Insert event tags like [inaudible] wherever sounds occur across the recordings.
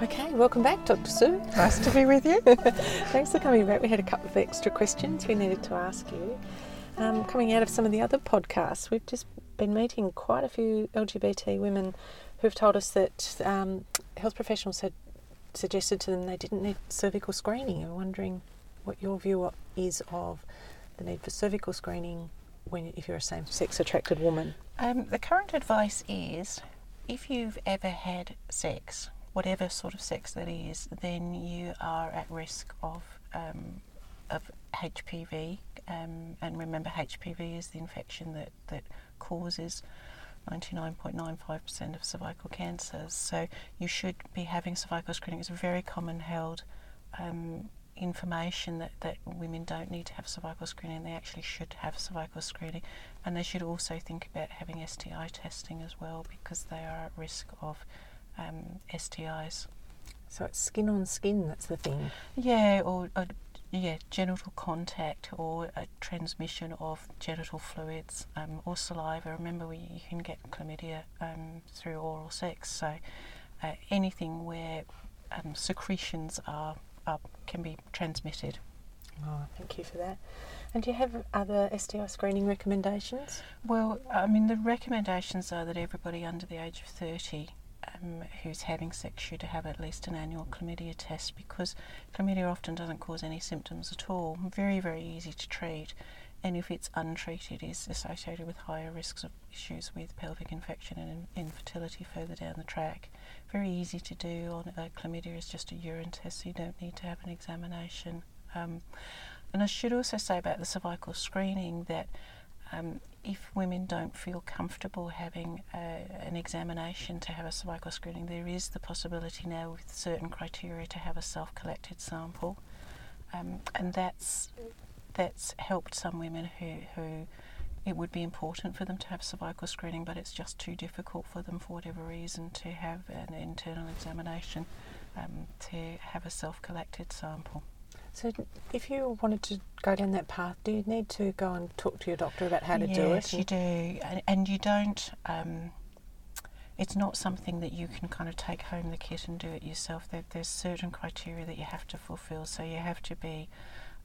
Okay, welcome back, Dr. Sue. Nice to be with you. [laughs] Thanks for coming back. We had a couple of extra questions we needed to ask you. Um, coming out of some of the other podcasts, we've just been meeting quite a few LGBT women who've told us that um, health professionals had suggested to them they didn't need cervical screening. I'm wondering what your view is of the need for cervical screening when if you're a same-sex attracted woman. Um, the current advice is if you've ever had sex, whatever sort of sex that is, then you are at risk of um, of HPV. Um, and remember, HPV is the infection that, that causes 99.95% of cervical cancers. So you should be having cervical screening. It's a very common held um, information that, that women don't need to have cervical screening. They actually should have cervical screening. And they should also think about having STI testing as well because they are at risk of um, STIs. So it's skin on skin, that's the thing. Yeah, or, or yeah, genital contact or a transmission of genital fluids um, or saliva. Remember, we, you can get chlamydia um, through oral sex, so uh, anything where um, secretions are, are can be transmitted. Oh, thank you for that. And do you have other STI screening recommendations? Well, I mean, the recommendations are that everybody under the age of 30 um, who's having sex should have at least an annual chlamydia test because chlamydia often doesn't cause any symptoms at all. Very, very easy to treat, and if it's untreated, is associated with higher risks of issues with pelvic infection and infertility further down the track. Very easy to do. On chlamydia is just a urine test, so you don't need to have an examination. Um, and I should also say about the cervical screening that um, if women don't feel comfortable having a, an examination to have a cervical screening, there is the possibility now with certain criteria to have a self-collected sample, um, and that's that's helped some women who who it would be important for them to have cervical screening, but it's just too difficult for them for whatever reason to have an internal examination um, to have a self-collected sample. So, if you wanted to go down that path, do you need to go and talk to your doctor about how to yes, do it? Yes, you do, and, and you don't. Um, it's not something that you can kind of take home the kit and do it yourself. There, there's certain criteria that you have to fulfil. So you have to be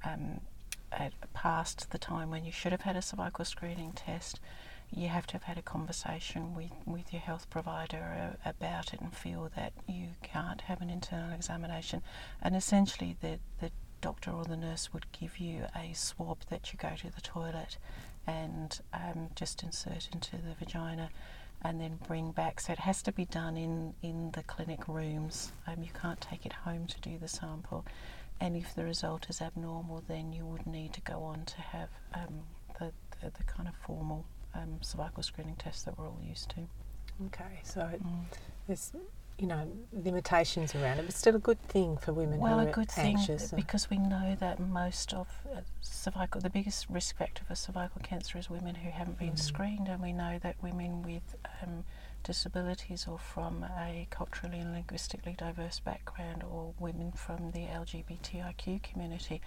um, past the time when you should have had a cervical screening test. You have to have had a conversation with, with your health provider about it and feel that you can't have an internal examination. And essentially, the, the doctor or the nurse would give you a swab that you go to the toilet and um, just insert into the vagina and then bring back. So it has to be done in, in the clinic rooms. Um, you can't take it home to do the sample. And if the result is abnormal, then you would need to go on to have um, the, the, the, kind of formal um, cervical screening test that we're all used to. Okay, so mm. there's you know limitations around it, but still a good thing for women. Well, a good thing because we know that most of uh, cervical, the biggest risk factor for cervical cancer is women who haven't been mm. screened, and we know that women with um, disabilities or from a culturally and linguistically diverse background, or women from the LGBTIQ community,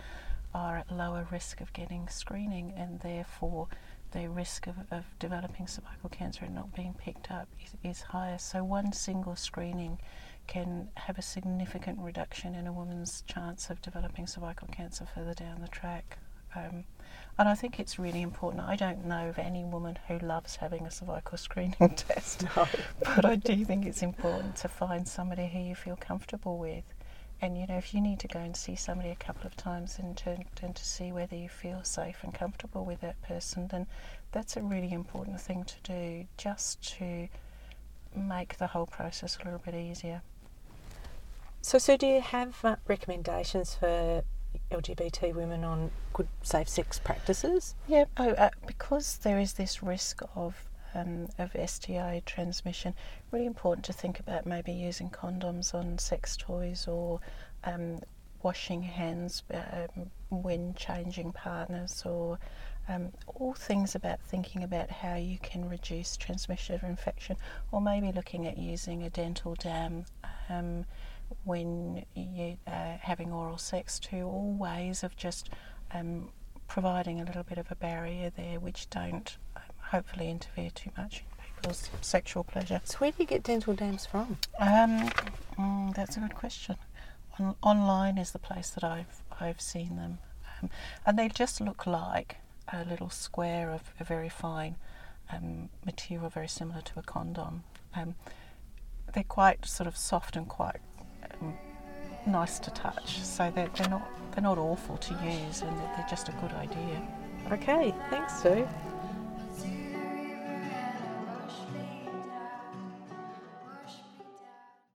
are at lower risk of getting screening, and therefore the risk of, of developing cervical cancer and not being picked up is, is higher. So, one single screening can have a significant reduction in a woman's chance of developing cervical cancer further down the track. Um, and I think it's really important. I don't know of any woman who loves having a cervical screening [laughs] test, [laughs] no. but I do think it's important to find somebody who you feel comfortable with and you know if you need to go and see somebody a couple of times and to, and to see whether you feel safe and comfortable with that person then that's a really important thing to do just to make the whole process a little bit easier so so do you have uh, recommendations for LGBT women on good safe sex practices? Yeah, oh, uh, because there is this risk of um, of STI transmission, really important to think about maybe using condoms on sex toys or um, washing hands um, when changing partners or um, all things about thinking about how you can reduce transmission of infection or maybe looking at using a dental dam um, when you're uh, having oral sex too. All ways of just um, providing a little bit of a barrier there which don't hopefully interfere too much in people's sexual pleasure. So where do you get dental dams from? Um, mm, that's a good question. On, online is the place that I've I've seen them, um, and they just look like a little square of a very fine um, material, very similar to a condom. Um, they're quite sort of soft and quite um, nice to touch, so they're, they're not they're not awful to use, and they're, they're just a good idea. Okay, thanks, Sue.